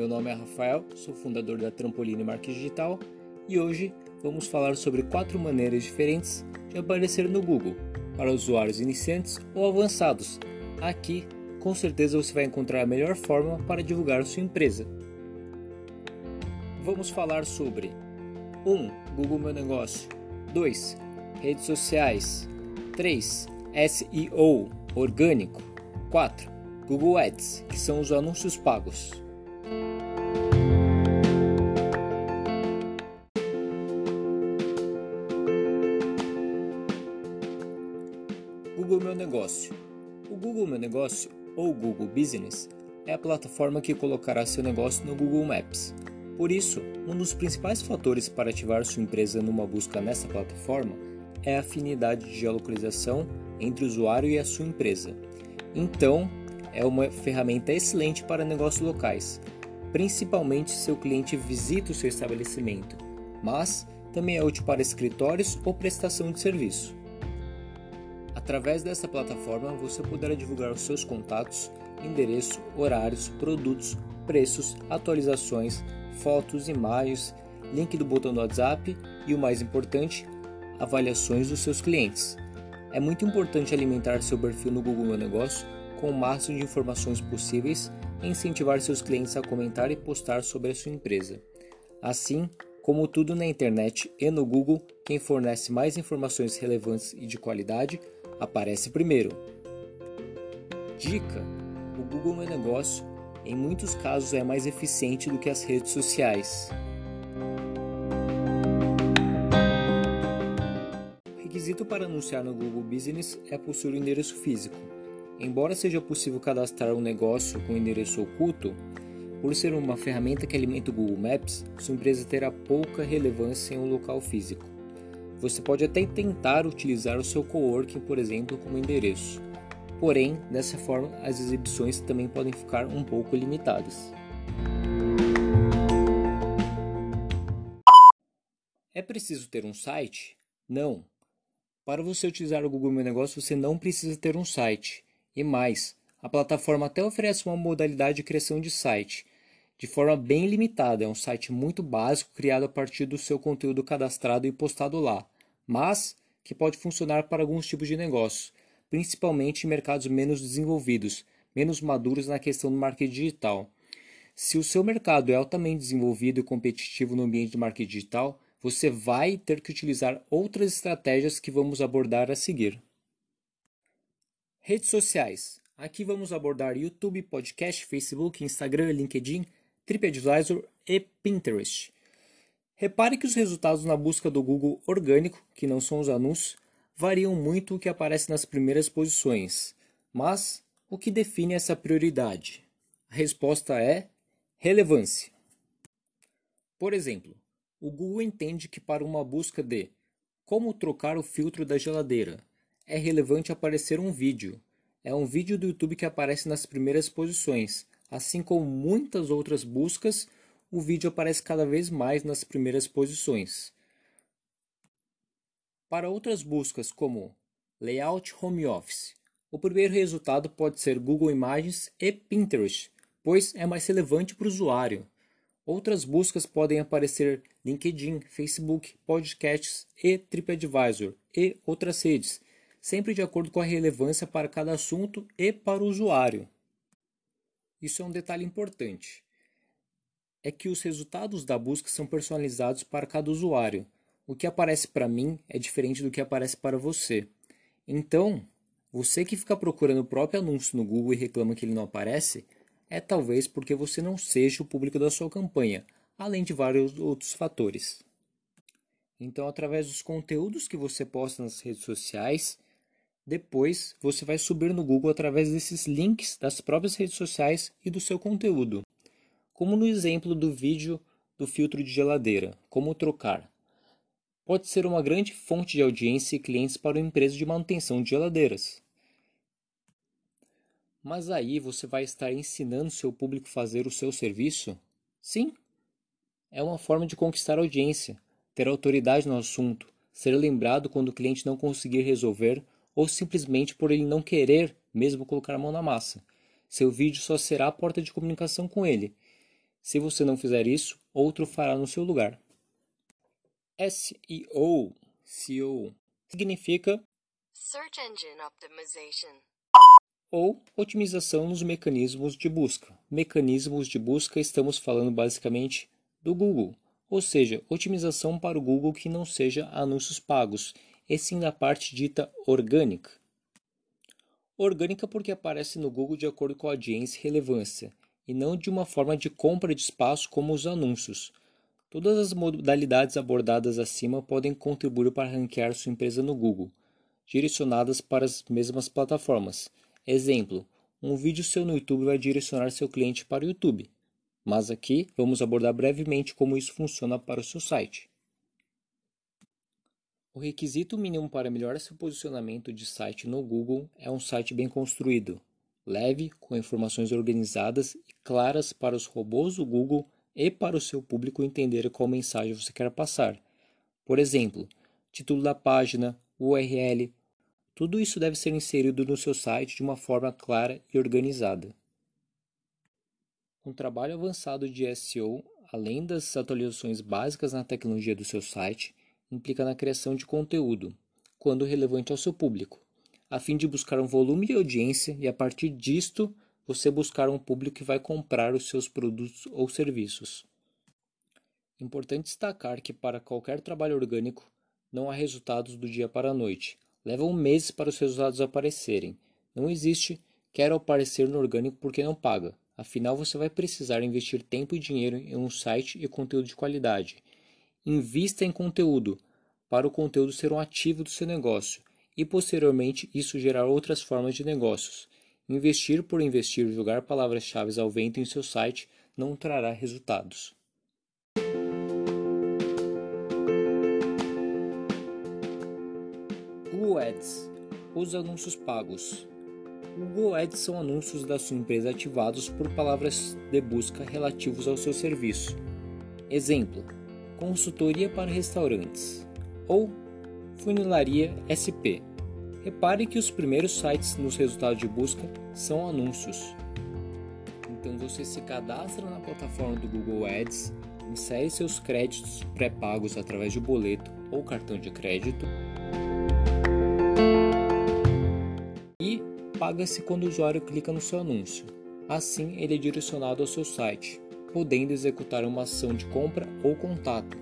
Meu nome é Rafael, sou fundador da Trampoline Marketing Digital e hoje vamos falar sobre quatro maneiras diferentes de aparecer no Google para usuários iniciantes ou avançados. Aqui, com certeza você vai encontrar a melhor forma para divulgar sua empresa. Vamos falar sobre 1. Um, Google Meu Negócio 2. Redes sociais 3. SEO orgânico 4. Google Ads, que são os anúncios pagos. Google Meu Negócio. O Google Meu Negócio, ou Google Business, é a plataforma que colocará seu negócio no Google Maps. Por isso, um dos principais fatores para ativar sua empresa numa busca nessa plataforma é a afinidade de geolocalização entre o usuário e a sua empresa. Então, é uma ferramenta excelente para negócios locais, principalmente se seu cliente visita o seu estabelecimento, mas também é útil para escritórios ou prestação de serviço. Através dessa plataforma, você poderá divulgar os seus contatos, endereço, horários, produtos, preços, atualizações, fotos, imagens, link do botão do WhatsApp e o mais importante, avaliações dos seus clientes. É muito importante alimentar seu perfil no Google Meu Negócio com o máximo de informações possíveis incentivar seus clientes a comentar e postar sobre a sua empresa. Assim, como tudo na internet e no Google, quem fornece mais informações relevantes e de qualidade aparece primeiro. Dica: o Google Meu Negócio, em muitos casos, é mais eficiente do que as redes sociais. O requisito para anunciar no Google Business é possuir um endereço físico. Embora seja possível cadastrar um negócio com endereço oculto, por ser uma ferramenta que alimenta o Google Maps, sua empresa terá pouca relevância em um local físico. Você pode até tentar utilizar o seu coworking, por exemplo, como endereço. Porém, dessa forma, as exibições também podem ficar um pouco limitadas. É preciso ter um site? Não. Para você utilizar o Google Meu Negócio, você não precisa ter um site. E mais, a plataforma até oferece uma modalidade de criação de site, de forma bem limitada. É um site muito básico criado a partir do seu conteúdo cadastrado e postado lá, mas que pode funcionar para alguns tipos de negócios, principalmente em mercados menos desenvolvidos, menos maduros na questão do marketing digital. Se o seu mercado é altamente desenvolvido e competitivo no ambiente do marketing digital, você vai ter que utilizar outras estratégias que vamos abordar a seguir. Redes sociais. Aqui vamos abordar YouTube, podcast, Facebook, Instagram, LinkedIn, TripAdvisor e Pinterest. Repare que os resultados na busca do Google orgânico, que não são os anúncios, variam muito o que aparece nas primeiras posições. Mas o que define essa prioridade? A resposta é relevância. Por exemplo, o Google entende que para uma busca de como trocar o filtro da geladeira, é relevante aparecer um vídeo. É um vídeo do YouTube que aparece nas primeiras posições. Assim como muitas outras buscas, o vídeo aparece cada vez mais nas primeiras posições. Para outras buscas, como Layout Home Office, o primeiro resultado pode ser Google Imagens e Pinterest, pois é mais relevante para o usuário. Outras buscas podem aparecer LinkedIn, Facebook, podcasts e TripAdvisor e outras redes, sempre de acordo com a relevância para cada assunto e para o usuário. Isso é um detalhe importante. É que os resultados da busca são personalizados para cada usuário. O que aparece para mim é diferente do que aparece para você. Então, você que fica procurando o próprio anúncio no Google e reclama que ele não aparece, é talvez porque você não seja o público da sua campanha, além de vários outros fatores. Então, através dos conteúdos que você posta nas redes sociais, depois, você vai subir no Google através desses links das próprias redes sociais e do seu conteúdo. Como no exemplo do vídeo do filtro de geladeira, como trocar. Pode ser uma grande fonte de audiência e clientes para uma empresa de manutenção de geladeiras. Mas aí você vai estar ensinando seu público a fazer o seu serviço? Sim. É uma forma de conquistar audiência, ter autoridade no assunto, ser lembrado quando o cliente não conseguir resolver ou simplesmente por ele não querer mesmo colocar a mão na massa. Seu vídeo só será a porta de comunicação com ele. Se você não fizer isso, outro fará no seu lugar. SEO, SEO significa Search Engine Optimization ou otimização nos mecanismos de busca. Mecanismos de busca estamos falando basicamente do Google, ou seja, otimização para o Google que não seja anúncios pagos, e sim da parte dita orgânica. Orgânica porque aparece no Google de acordo com a audiência e relevância, e não de uma forma de compra de espaço como os anúncios. Todas as modalidades abordadas acima podem contribuir para ranquear sua empresa no Google, direcionadas para as mesmas plataformas. Exemplo: um vídeo seu no YouTube vai direcionar seu cliente para o YouTube. Mas aqui vamos abordar brevemente como isso funciona para o seu site. O requisito mínimo para melhorar seu posicionamento de site no Google é um site bem construído, leve, com informações organizadas e claras para os robôs do Google e para o seu público entender qual mensagem você quer passar. Por exemplo, título da página, URL, tudo isso deve ser inserido no seu site de uma forma clara e organizada. Um trabalho avançado de SEO, além das atualizações básicas na tecnologia do seu site, implica na criação de conteúdo, quando relevante ao seu público, a fim de buscar um volume de audiência e a partir disto você buscar um público que vai comprar os seus produtos ou serviços. Importante destacar que para qualquer trabalho orgânico não há resultados do dia para a noite. Levam meses para os resultados aparecerem. Não existe quero aparecer no orgânico porque não paga. Afinal, você vai precisar investir tempo e dinheiro em um site e conteúdo de qualidade. Invista em conteúdo para o conteúdo ser um ativo do seu negócio e posteriormente isso gerar outras formas de negócios. Investir por investir jogar palavras-chave ao vento em seu site não trará resultados. Google Ads Os anúncios pagos. Google Ads são anúncios da sua empresa ativados por palavras de busca relativos ao seu serviço. Exemplo: consultoria para restaurantes ou funilaria SP. Repare que os primeiros sites nos resultados de busca são anúncios. Então você se cadastra na plataforma do Google Ads, insere seus créditos pré-pagos através de boleto ou cartão de crédito e paga-se quando o usuário clica no seu anúncio. Assim, ele é direcionado ao seu site, podendo executar uma ação de compra ou contato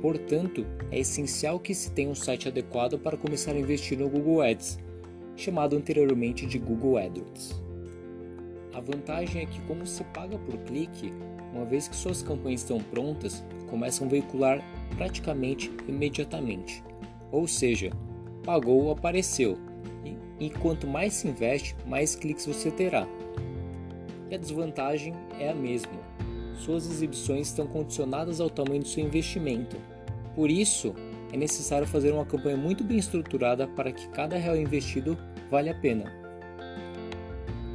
Portanto, é essencial que se tenha um site adequado para começar a investir no Google Ads, chamado anteriormente de Google AdWords. A vantagem é que, como se paga por clique, uma vez que suas campanhas estão prontas, começam a veicular praticamente imediatamente. Ou seja, pagou ou apareceu, e, e quanto mais se investe, mais cliques você terá. E a desvantagem é a mesma suas exibições estão condicionadas ao tamanho do seu investimento. Por isso, é necessário fazer uma campanha muito bem estruturada para que cada real investido vale a pena.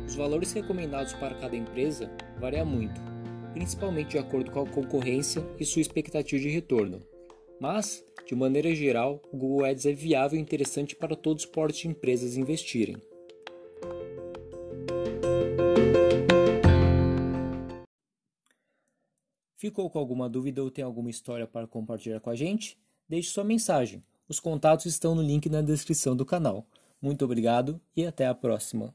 Os valores recomendados para cada empresa variam muito, principalmente de acordo com a concorrência e sua expectativa de retorno. Mas, de maneira geral, o Google Ads é viável e interessante para todos os portos de empresas investirem. Ficou com alguma dúvida ou tem alguma história para compartilhar com a gente? Deixe sua mensagem. Os contatos estão no link na descrição do canal. Muito obrigado e até a próxima.